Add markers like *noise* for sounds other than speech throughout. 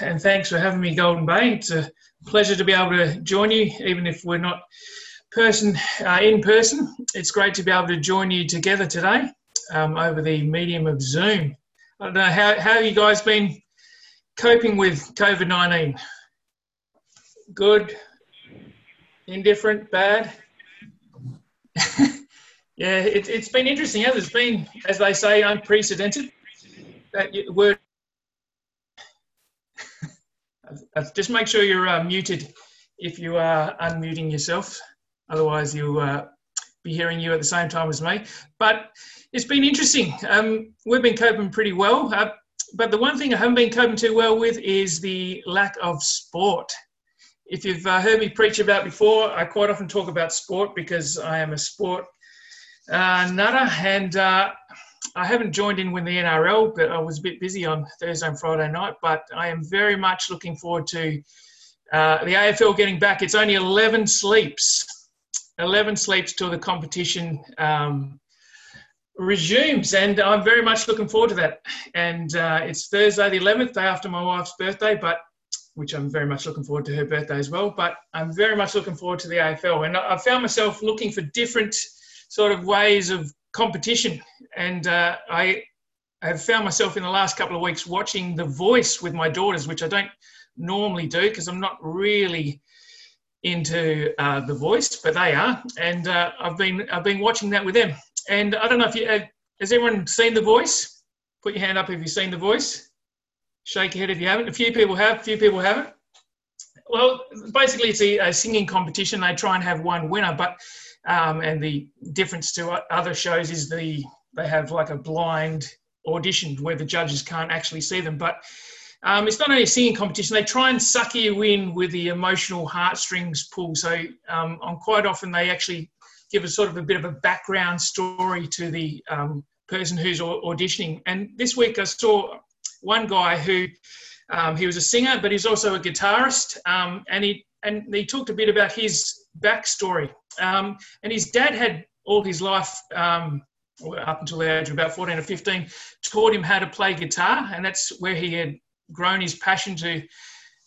and, thanks for having me, Golden Bay. It's a pleasure to be able to join you, even if we're not person uh, in person. It's great to be able to join you together today um, over the medium of Zoom. I don't know how how you guys been coping with COVID nineteen. Good, indifferent, bad. *laughs* yeah, it, it's been interesting. It? It's been, as they say, unprecedented. That word just make sure you're uh, muted if you are unmuting yourself. Otherwise, you'll uh, be hearing you at the same time as me. But it's been interesting. Um, we've been coping pretty well. Uh, but the one thing I haven't been coping too well with is the lack of sport. If you've uh, heard me preach about before, I quite often talk about sport because I am a sport uh, nutter and uh, I haven't joined in with the NRL, but I was a bit busy on Thursday and Friday night. But I am very much looking forward to uh, the AFL getting back. It's only 11 sleeps, 11 sleeps till the competition um, resumes, and I'm very much looking forward to that. And uh, it's Thursday, the 11th, day after my wife's birthday, but which I'm very much looking forward to her birthday as well. But I'm very much looking forward to the AFL, and I found myself looking for different sort of ways of competition. And uh, I have found myself in the last couple of weeks watching The Voice with my daughters, which I don't normally do because I'm not really into uh, The Voice, but they are, and uh, I've been I've been watching that with them. And I don't know if you have, has everyone seen The Voice? Put your hand up if you've seen The Voice. Shake your head if you haven't. A few people have, a few people haven't. Well, basically, it's a, a singing competition. They try and have one winner, but um, and the difference to other shows is the they have like a blind audition where the judges can't actually see them. But um, it's not only a singing competition; they try and suck you in with the emotional heartstrings pull. So um, on quite often they actually give a sort of a bit of a background story to the um, person who's auditioning. And this week I saw one guy who um, he was a singer, but he's also a guitarist, um, and he and he talked a bit about his backstory. Um, and his dad had all his life, um, up until the age of about 14 or 15, taught him how to play guitar, and that's where he had grown his passion to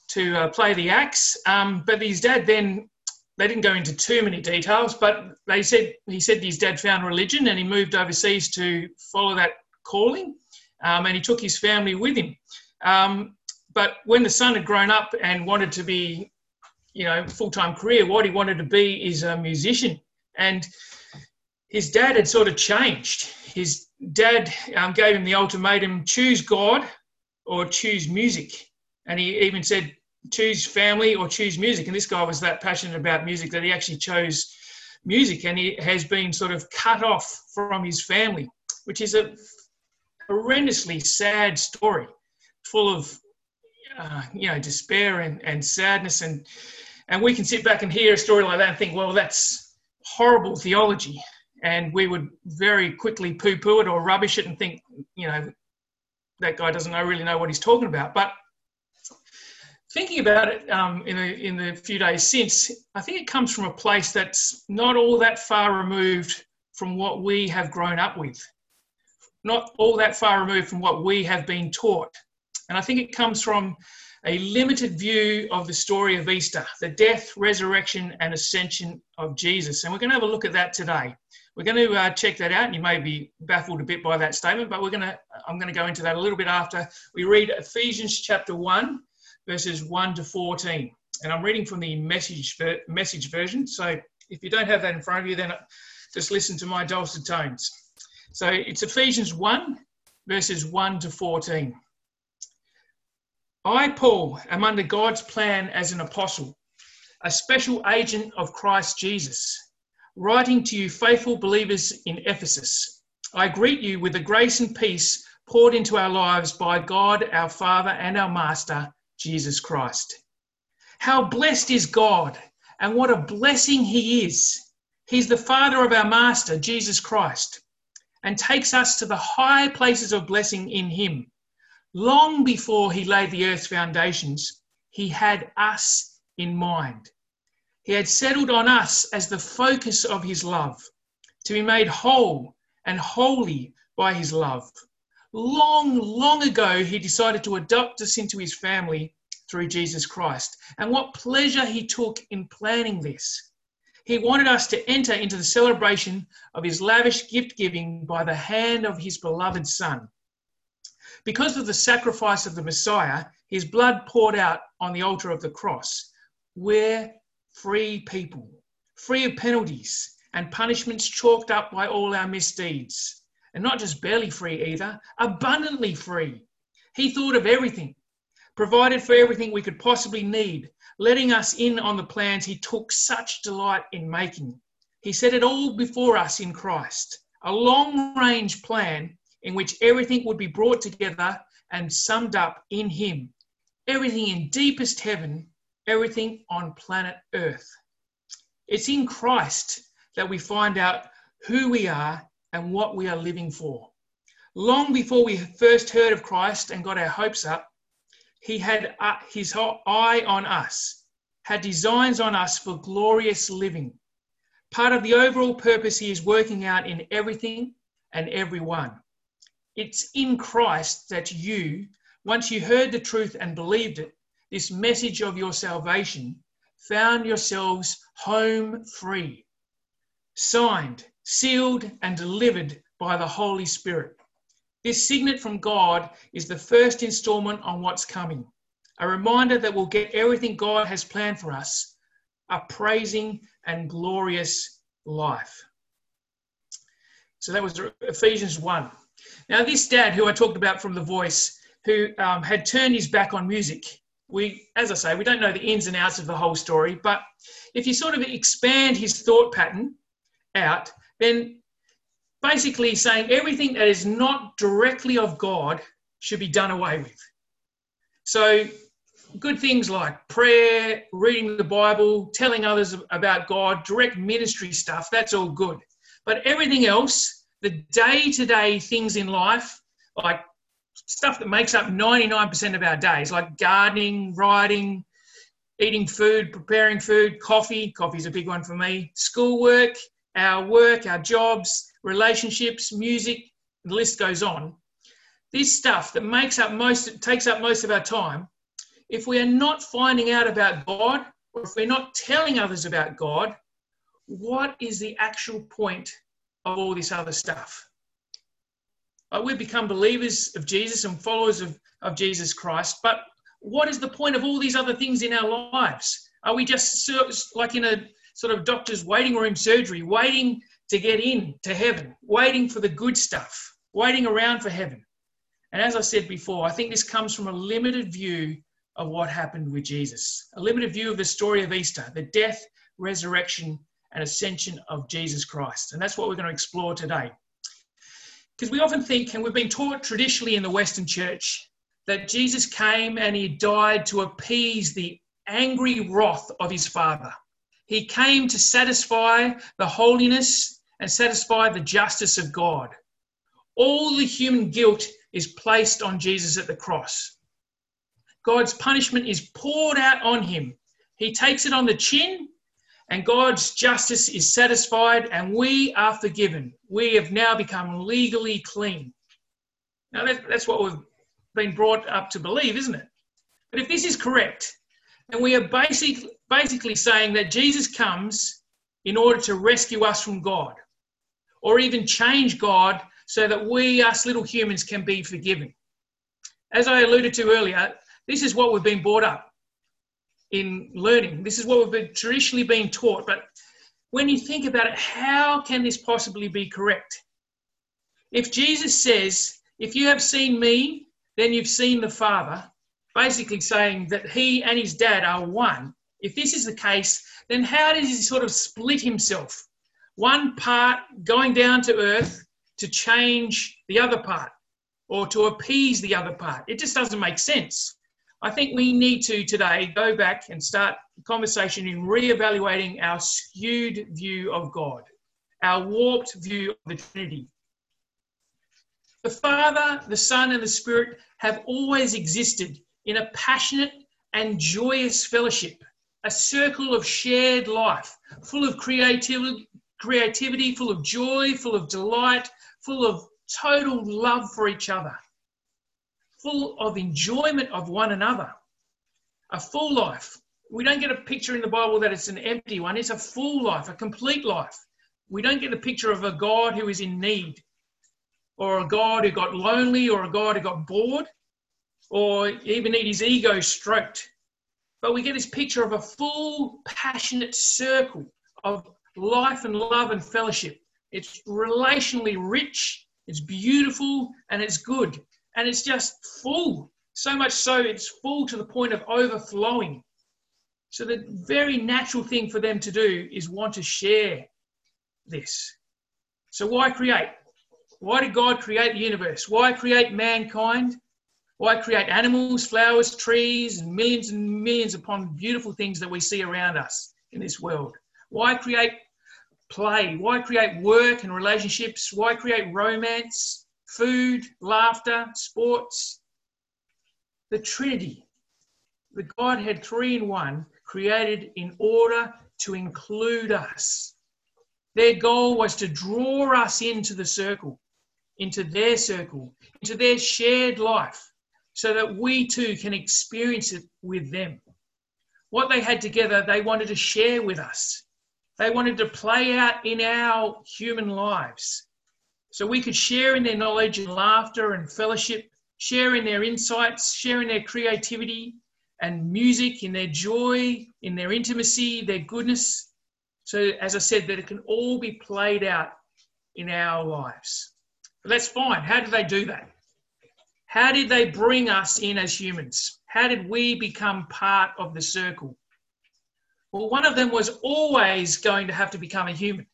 to uh, play the axe. Um, but his dad then they didn't go into too many details, but they said he said his dad found religion and he moved overseas to follow that calling, um, and he took his family with him. Um, but when the son had grown up and wanted to be you know, full time career. What he wanted to be is a musician. And his dad had sort of changed. His dad um, gave him the ultimatum choose God or choose music. And he even said, choose family or choose music. And this guy was that passionate about music that he actually chose music. And he has been sort of cut off from his family, which is a horrendously sad story full of uh, you know despair and, and sadness and and we can sit back and hear a story like that and think, well, that's horrible theology. And we would very quickly poo poo it or rubbish it and think, you know, that guy doesn't know, really know what he's talking about. But thinking about it um, in, the, in the few days since, I think it comes from a place that's not all that far removed from what we have grown up with, not all that far removed from what we have been taught. And I think it comes from a limited view of the story of Easter, the death, resurrection, and ascension of Jesus. And we're going to have a look at that today. We're going to uh, check that out, and you may be baffled a bit by that statement, but we're going to, I'm going to go into that a little bit after we read Ephesians chapter 1, verses 1 to 14. And I'm reading from the message, message version. So if you don't have that in front of you, then just listen to my dulcet tones. So it's Ephesians 1, verses 1 to 14. I, Paul, am under God's plan as an apostle, a special agent of Christ Jesus, writing to you, faithful believers in Ephesus. I greet you with the grace and peace poured into our lives by God, our Father, and our Master, Jesus Christ. How blessed is God, and what a blessing He is. He's the Father of our Master, Jesus Christ, and takes us to the high places of blessing in Him Long before he laid the earth's foundations, he had us in mind. He had settled on us as the focus of his love, to be made whole and holy by his love. long, long ago, he decided to adopt us into his family through Jesus Christ. And what pleasure he took in planning this. He wanted us to enter into the celebration of his lavish gift giving by the hand of his beloved Son. Because of the sacrifice of the Messiah, his blood poured out on the altar of the cross, we're free people, free of penalties and punishments chalked up by all our misdeeds. And not just barely free either, abundantly free. He thought of everything, provided for everything we could possibly need, letting us in on the plans he took such delight in making. He set it all before us in Christ, a long range plan in which everything would be brought together and summed up in him. Everything in deepest heaven, everything on planet Earth. It's in Christ that we find out who we are and what we are living for. Long before we first heard of Christ and got our hopes up, he had uh, his eye on us, had designs on us for glorious living. Part of the overall purpose he is working out in everything and everyone. It's in Christ that you, once you heard the truth and believed it, this message of your salvation, found yourselves home free signed, sealed, and delivered by the Holy Spirit. This signet from God is the first installment on what's coming, a reminder that we'll get everything God has planned for us a praising and glorious life. So that was Ephesians 1. Now, this dad who I talked about from The Voice, who um, had turned his back on music, we, as I say, we don't know the ins and outs of the whole story, but if you sort of expand his thought pattern, out, then basically saying everything that is not directly of God should be done away with. So, good things like prayer, reading the Bible, telling others about God, direct ministry stuff, that's all good. But everything else, the day to day things in life, like stuff that makes up 99% of our days, like gardening, writing, eating food, preparing food, coffee, coffee's a big one for me, schoolwork, our work, our jobs, relationships, music, the list goes on. This stuff that makes up most, takes up most of our time, if we are not finding out about God, or if we're not telling others about God, what is the actual point of all this other stuff? Uh, we've become believers of Jesus and followers of, of Jesus Christ, but what is the point of all these other things in our lives? Are we just like in a sort of doctor's waiting room surgery, waiting to get in to heaven, waiting for the good stuff, waiting around for heaven. And as I said before, I think this comes from a limited view of what happened with Jesus, a limited view of the story of Easter, the death, resurrection, and ascension of Jesus Christ. And that's what we're going to explore today. Because we often think, and we've been taught traditionally in the Western church, that Jesus came and he died to appease the angry wrath of his Father. He came to satisfy the holiness and satisfy the justice of God. All the human guilt is placed on Jesus at the cross. God's punishment is poured out on him. He takes it on the chin, and God's justice is satisfied, and we are forgiven. We have now become legally clean. Now, that's what we've been brought up to believe, isn't it? But if this is correct, and we are basic, basically saying that Jesus comes in order to rescue us from God or even change God so that we, us little humans, can be forgiven. As I alluded to earlier, this is what we've been brought up in learning. This is what we've traditionally been taught. But when you think about it, how can this possibly be correct? If Jesus says, If you have seen me, then you've seen the Father, basically saying that he and his dad are one. If this is the case, then how does he sort of split himself? One part going down to earth to change the other part or to appease the other part. It just doesn't make sense. I think we need to today go back and start the conversation in re-evaluating our skewed view of God, our warped view of the Trinity. The Father, the Son, and the Spirit have always existed in a passionate and joyous fellowship, a circle of shared life, full of creativity, creativity, full of joy, full of delight, full of total love for each other. Full of enjoyment of one another. A full life. We don't get a picture in the Bible that it's an empty one, it's a full life, a complete life. We don't get the picture of a God who is in need, or a God who got lonely, or a God who got bored, or even need his ego stroked. But we get this picture of a full, passionate circle of life and love and fellowship. It's relationally rich, it's beautiful, and it's good. And it's just full. So much so, it's full to the point of overflowing. So, the very natural thing for them to do is want to share this. So, why create? Why did God create the universe? Why create mankind? Why create animals, flowers, trees, and millions and millions upon beautiful things that we see around us in this world? Why create play? Why create work and relationships? Why create romance, food, laughter, sports? The Trinity, the Godhead three in one, created in order to include us. Their goal was to draw us into the circle, into their circle, into their shared life, so that we too can experience it with them. What they had together, they wanted to share with us. They wanted to play out in our human lives. So we could share in their knowledge and laughter and fellowship, share in their insights, share in their creativity and music, in their joy, in their intimacy, their goodness. So, as I said, that it can all be played out in our lives. But that's fine. How did they do that? How did they bring us in as humans? How did we become part of the circle? Well, one of them was always going to have to become a human.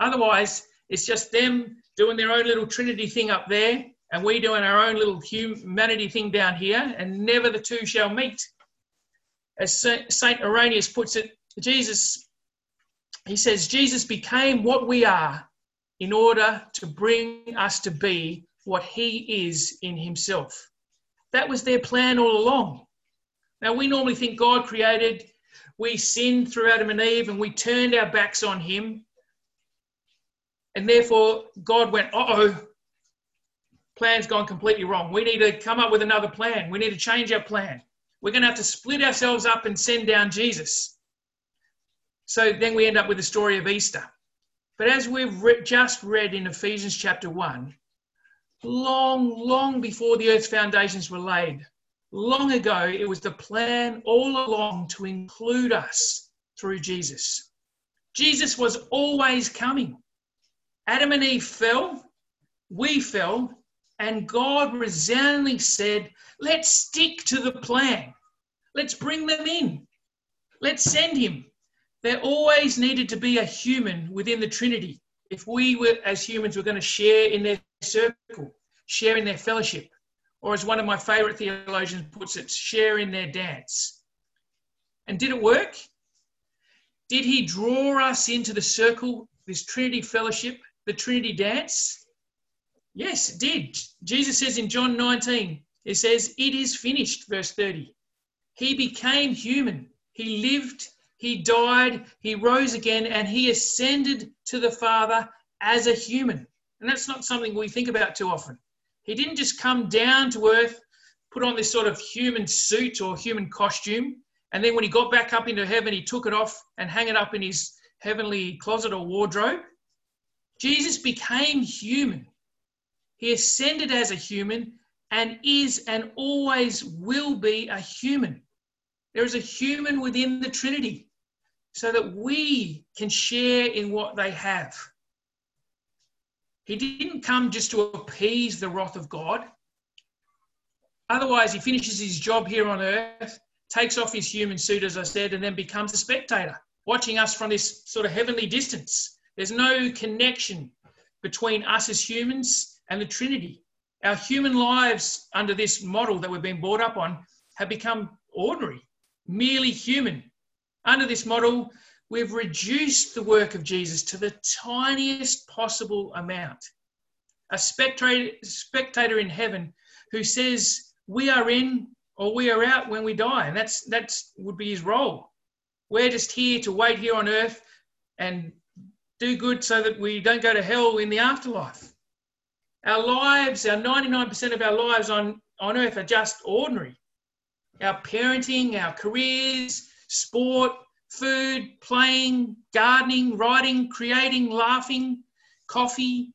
Otherwise, it's just them doing their own little Trinity thing up there, and we doing our own little humanity thing down here, and never the two shall meet. As St. Irenaeus puts it, Jesus, he says, Jesus became what we are in order to bring us to be what he is in himself. That was their plan all along. Now, we normally think God created we sinned through Adam and Eve and we turned our backs on him. And therefore, God went, uh oh, plan's gone completely wrong. We need to come up with another plan. We need to change our plan. We're going to have to split ourselves up and send down Jesus. So then we end up with the story of Easter. But as we've re- just read in Ephesians chapter 1, long, long before the earth's foundations were laid, long ago, it was the plan all along to include us through Jesus. Jesus was always coming. Adam and Eve fell, we fell, and God resoundingly said, Let's stick to the plan. Let's bring them in. Let's send him. There always needed to be a human within the Trinity if we were, as humans, were going to share in their circle, share in their fellowship or as one of my favorite theologians puts it, share in their dance. And did it work? Did he draw us into the circle, this Trinity fellowship, the Trinity dance? Yes, it did. Jesus says in John 19, it says, It is finished, verse 30. He became human. He lived, he died, he rose again, and he ascended to the Father as a human. And that's not something we think about too often. He didn't just come down to earth, put on this sort of human suit or human costume, and then when he got back up into heaven, he took it off and hung it up in his heavenly closet or wardrobe. Jesus became human. He ascended as a human and is and always will be a human. There is a human within the Trinity so that we can share in what they have. He didn't come just to appease the wrath of God. Otherwise, he finishes his job here on earth, takes off his human suit, as I said, and then becomes a spectator, watching us from this sort of heavenly distance. There's no connection between us as humans and the Trinity. Our human lives, under this model that we've been brought up on, have become ordinary, merely human. Under this model, we've reduced the work of Jesus to the tiniest possible amount. A spectator, in heaven who says, We are in or we are out when we die. And that's that's would be his role. We're just here to wait here on earth and do good so that we don't go to hell in the afterlife. Our lives, our 99% of our lives on, on earth are just ordinary. Our parenting, our careers, sport, food, playing, gardening, writing, creating, laughing, coffee,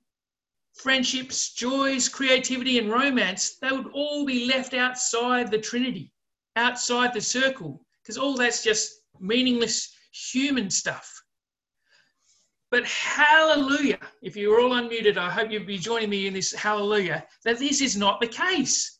friendships, joys, creativity, and romance, they would all be left outside the Trinity, outside the circle, because all that's just meaningless human stuff. But hallelujah, if you're all unmuted, I hope you'll be joining me in this hallelujah, that this is not the case.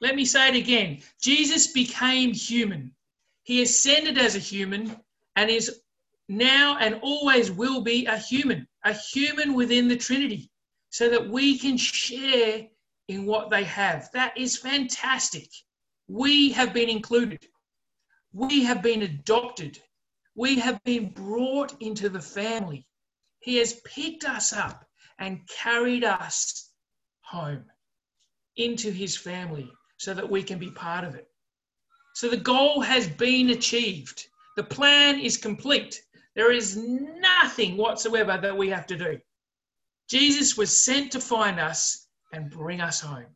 Let me say it again Jesus became human. He ascended as a human and is now and always will be a human, a human within the Trinity, so that we can share in what they have. That is fantastic. We have been included, we have been adopted, we have been brought into the family. He has picked us up and carried us home into his family so that we can be part of it. So the goal has been achieved. The plan is complete. There is nothing whatsoever that we have to do. Jesus was sent to find us and bring us home.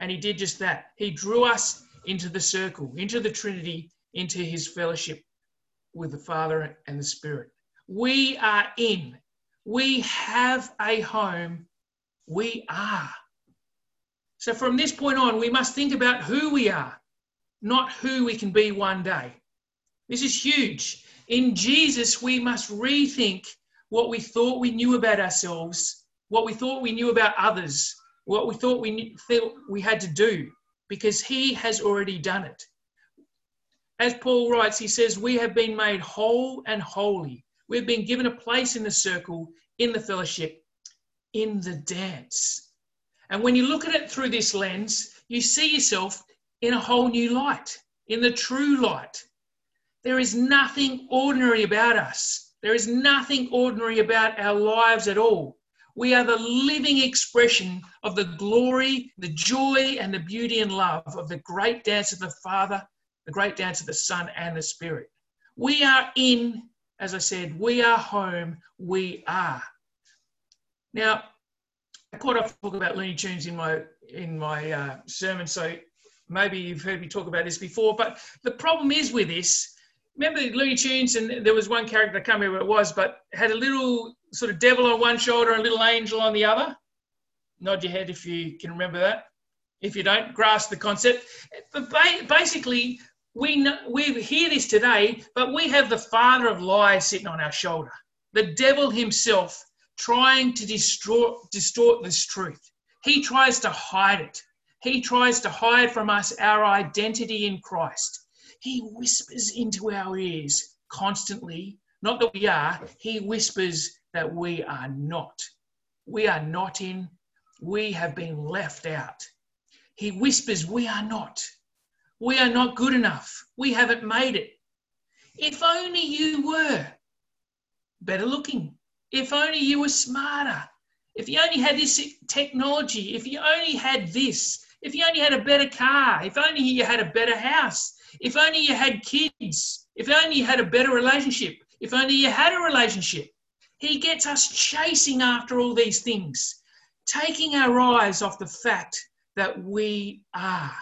And he did just that. He drew us into the circle, into the Trinity, into his fellowship with the Father and the Spirit. We are in. We have a home. We are. So from this point on, we must think about who we are, not who we can be one day. This is huge. In Jesus, we must rethink what we thought we knew about ourselves, what we thought we knew about others, what we thought we knew, we had to do, because He has already done it. As Paul writes, he says, We have been made whole and holy. We've been given a place in the circle, in the fellowship, in the dance. And when you look at it through this lens, you see yourself in a whole new light, in the true light. There is nothing ordinary about us. There is nothing ordinary about our lives at all. We are the living expression of the glory, the joy, and the beauty and love of the great dance of the Father, the great dance of the Son, and the Spirit. We are in, as I said, we are home, we are. Now, I quite often talk about Looney Tunes in my in my uh, sermon, so maybe you've heard me talk about this before. But the problem is with this. Remember Looney Tunes, and there was one character I can't remember what it was, but had a little sort of devil on one shoulder and a little angel on the other. Nod your head if you can remember that. If you don't, grasp the concept. But basically, we know, we hear this today, but we have the father of lies sitting on our shoulder, the devil himself trying to distort, distort this truth. He tries to hide it. He tries to hide from us our identity in Christ. He whispers into our ears constantly, not that we are, he whispers that we are not. We are not in, we have been left out. He whispers, We are not. We are not good enough. We haven't made it. If only you were better looking, if only you were smarter. If you only had this technology, if you only had this, if you only had a better car, if only you had a better house, if only you had kids, if only you had a better relationship, if only you had a relationship. He gets us chasing after all these things, taking our eyes off the fact that we are.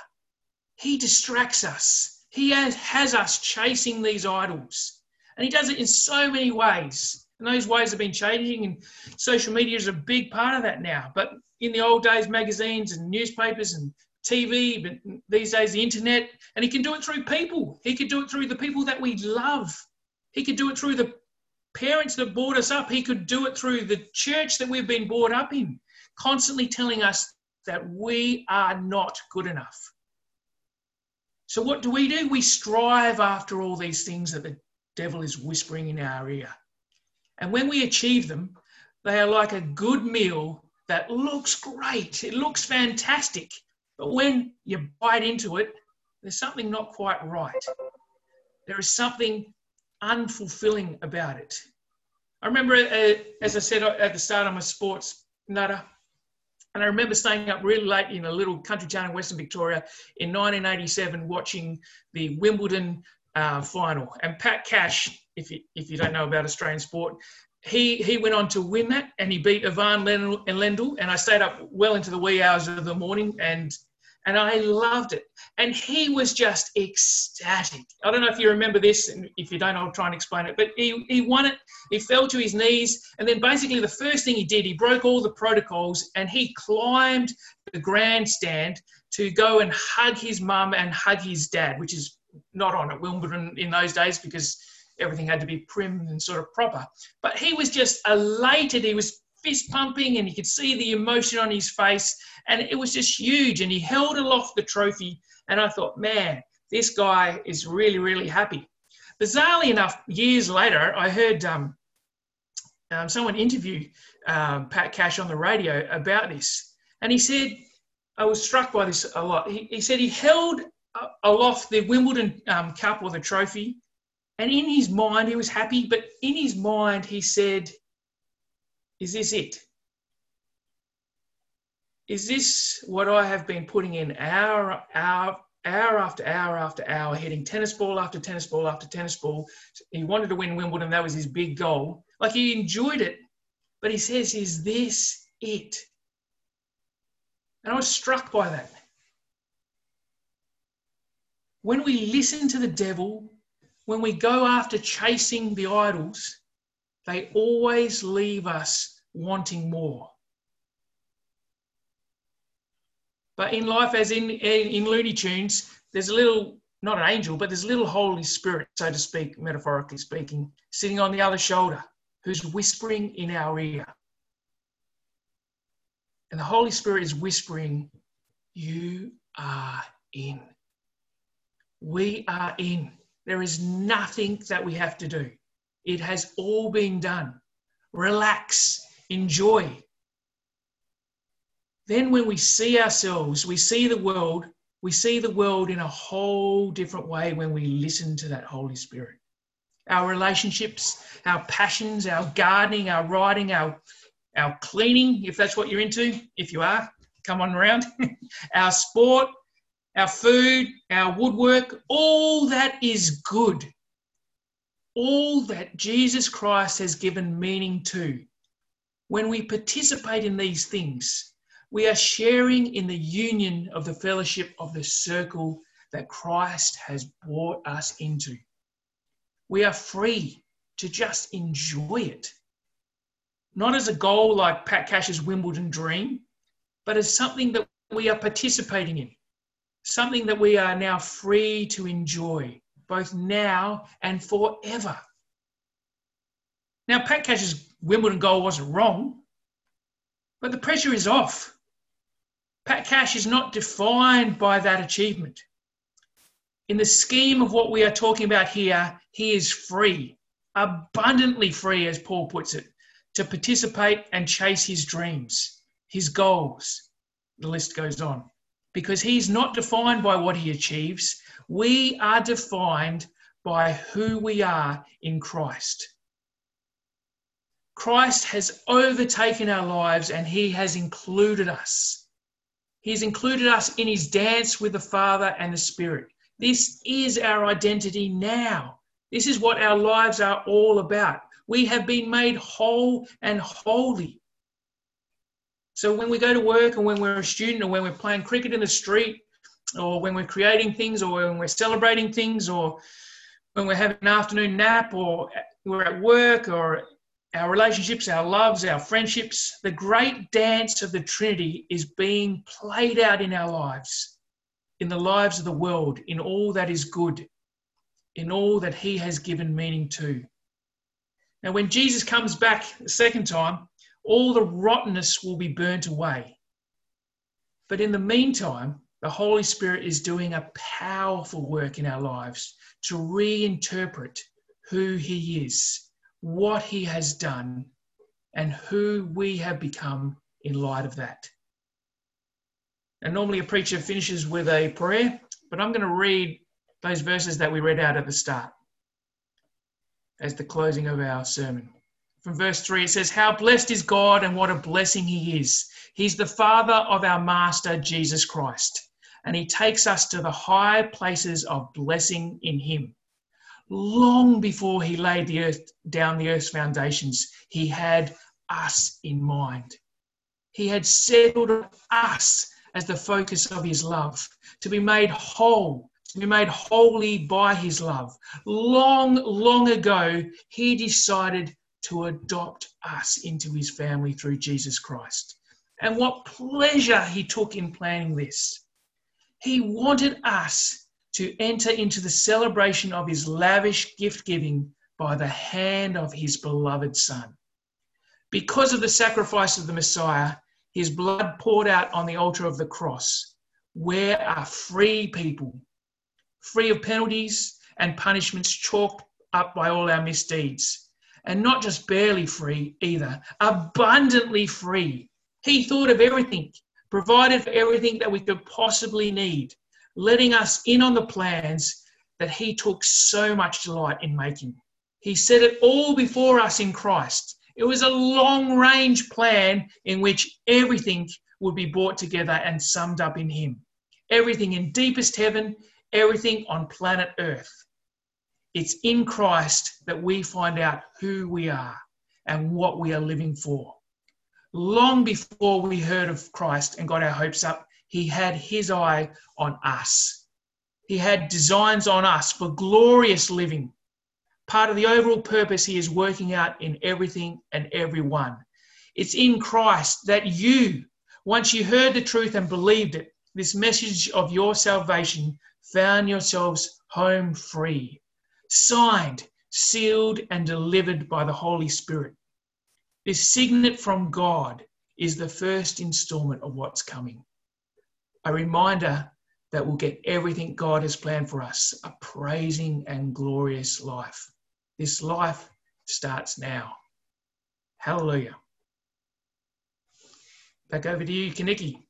He distracts us. He has, has us chasing these idols. And he does it in so many ways. And those ways have been changing, and social media is a big part of that now. But in the old days, magazines and newspapers and TV, but these days the internet, and he can do it through people. He could do it through the people that we love. He could do it through the parents that brought us up. He could do it through the church that we've been brought up in, constantly telling us that we are not good enough. So, what do we do? We strive after all these things that the devil is whispering in our ear. And when we achieve them, they are like a good meal that looks great. It looks fantastic. But when you bite into it, there's something not quite right. There is something unfulfilling about it. I remember, uh, as I said at the start, I'm a sports nutter. And I remember staying up really late in a little country town in Western Victoria in 1987 watching the Wimbledon uh, final. And Pat Cash if you, if you don't know about Australian sport. He, he went on to win that and he beat Ivan Lendl, and Lendl. And I stayed up well into the wee hours of the morning and and I loved it. And he was just ecstatic. I don't know if you remember this, and if you don't, I'll try and explain it. But he, he won it, he fell to his knees, and then basically the first thing he did, he broke all the protocols and he climbed the grandstand to go and hug his mum and hug his dad, which is not on at Wimbledon in those days because everything had to be prim and sort of proper. But he was just elated. He was fist pumping and you could see the emotion on his face and it was just huge and he held aloft the trophy and i thought man this guy is really really happy. Bizarrely enough years later i heard um, um, someone interview um, pat cash on the radio about this. And he said i was struck by this a lot. He, he said he held aloft the wimbledon um, cup or the trophy and in his mind he was happy but in his mind he said is this it? Is this what I have been putting in hour, hour, hour after hour after hour, hitting tennis ball after tennis ball after tennis ball? He wanted to win Wimbledon. That was his big goal. Like he enjoyed it. But he says, Is this it? And I was struck by that. When we listen to the devil, when we go after chasing the idols, they always leave us wanting more. But in life, as in, in, in Looney Tunes, there's a little, not an angel, but there's a little Holy Spirit, so to speak, metaphorically speaking, sitting on the other shoulder, who's whispering in our ear. And the Holy Spirit is whispering, You are in. We are in. There is nothing that we have to do. It has all been done. Relax, enjoy. Then, when we see ourselves, we see the world, we see the world in a whole different way when we listen to that Holy Spirit. Our relationships, our passions, our gardening, our writing, our, our cleaning, if that's what you're into, if you are, come on around, *laughs* our sport, our food, our woodwork, all that is good all that Jesus Christ has given meaning to. When we participate in these things, we are sharing in the union of the fellowship of the circle that Christ has brought us into. We are free to just enjoy it. Not as a goal like Pat Cash's Wimbledon dream, but as something that we are participating in, something that we are now free to enjoy both now and forever. Now, Pat Cash's Wimbledon goal wasn't wrong, but the pressure is off. Pat Cash is not defined by that achievement. In the scheme of what we are talking about here, he is free, abundantly free, as Paul puts it, to participate and chase his dreams, his goals. The list goes on. Because he's not defined by what he achieves, we are defined by who we are in Christ. Christ has overtaken our lives and he has included us. He's included us in his dance with the Father and the Spirit. This is our identity now. This is what our lives are all about. We have been made whole and holy. So when we go to work and when we're a student or when we're playing cricket in the street or when we're creating things or when we're celebrating things or when we're having an afternoon nap or we're at work or our relationships, our loves, our friendships, the great dance of the Trinity is being played out in our lives, in the lives of the world, in all that is good, in all that He has given meaning to. Now, when Jesus comes back the second time, all the rottenness will be burnt away. But in the meantime, the Holy Spirit is doing a powerful work in our lives to reinterpret who He is, what He has done, and who we have become in light of that. And normally a preacher finishes with a prayer, but I'm going to read those verses that we read out at the start as the closing of our sermon. From verse 3, it says, How blessed is God and what a blessing He is. He's the Father of our Master, Jesus Christ and he takes us to the high places of blessing in him. Long before he laid the earth down the earth's foundations, he had us in mind. He had settled us as the focus of his love, to be made whole, to be made holy by his love. Long, long ago, he decided to adopt us into his family through Jesus Christ. And what pleasure he took in planning this. He wanted us to enter into the celebration of his lavish gift giving by the hand of his beloved Son. Because of the sacrifice of the Messiah, his blood poured out on the altar of the cross, we are free people, free of penalties and punishments chalked up by all our misdeeds. And not just barely free either, abundantly free. He thought of everything, provided for everything that we could possibly need, letting us in on the plans that he took so much delight in making. He set it all before us in Christ it was a long range plan in which everything would be brought together and summed up in Him. Everything in deepest heaven, everything on planet Earth. It's in Christ that we find out who we are and what we are living for. Long before we heard of Christ and got our hopes up, He had His eye on us. He had designs on us for glorious living part of the overall purpose He is working out in everything and everyone. It's in Christ that you, once you heard the truth and believed it, this message of your salvation, found yourselves home free, signed, sealed, and delivered by the Holy Spirit. This signet from God is the first installment of what's coming. A reminder that we'll get everything God has planned for us a praising and glorious life. This life starts now. Hallelujah. Back over to you, Kaniki.